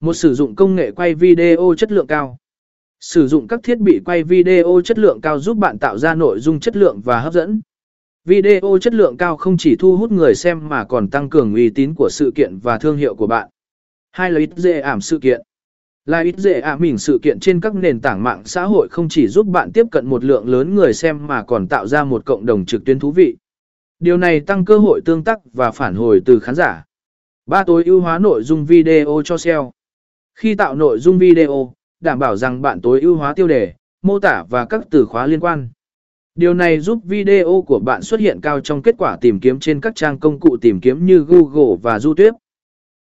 Một sử dụng công nghệ quay video chất lượng cao. Sử dụng các thiết bị quay video chất lượng cao giúp bạn tạo ra nội dung chất lượng và hấp dẫn. Video chất lượng cao không chỉ thu hút người xem mà còn tăng cường uy tín của sự kiện và thương hiệu của bạn. Hai là ít dễ ảm sự kiện. Là ít dễ ảm mình sự kiện trên các nền tảng mạng xã hội không chỉ giúp bạn tiếp cận một lượng lớn người xem mà còn tạo ra một cộng đồng trực tuyến thú vị. Điều này tăng cơ hội tương tác và phản hồi từ khán giả. Ba tối ưu hóa nội dung video cho SEO. Khi tạo nội dung video, đảm bảo rằng bạn tối ưu hóa tiêu đề, mô tả và các từ khóa liên quan. Điều này giúp video của bạn xuất hiện cao trong kết quả tìm kiếm trên các trang công cụ tìm kiếm như Google và YouTube.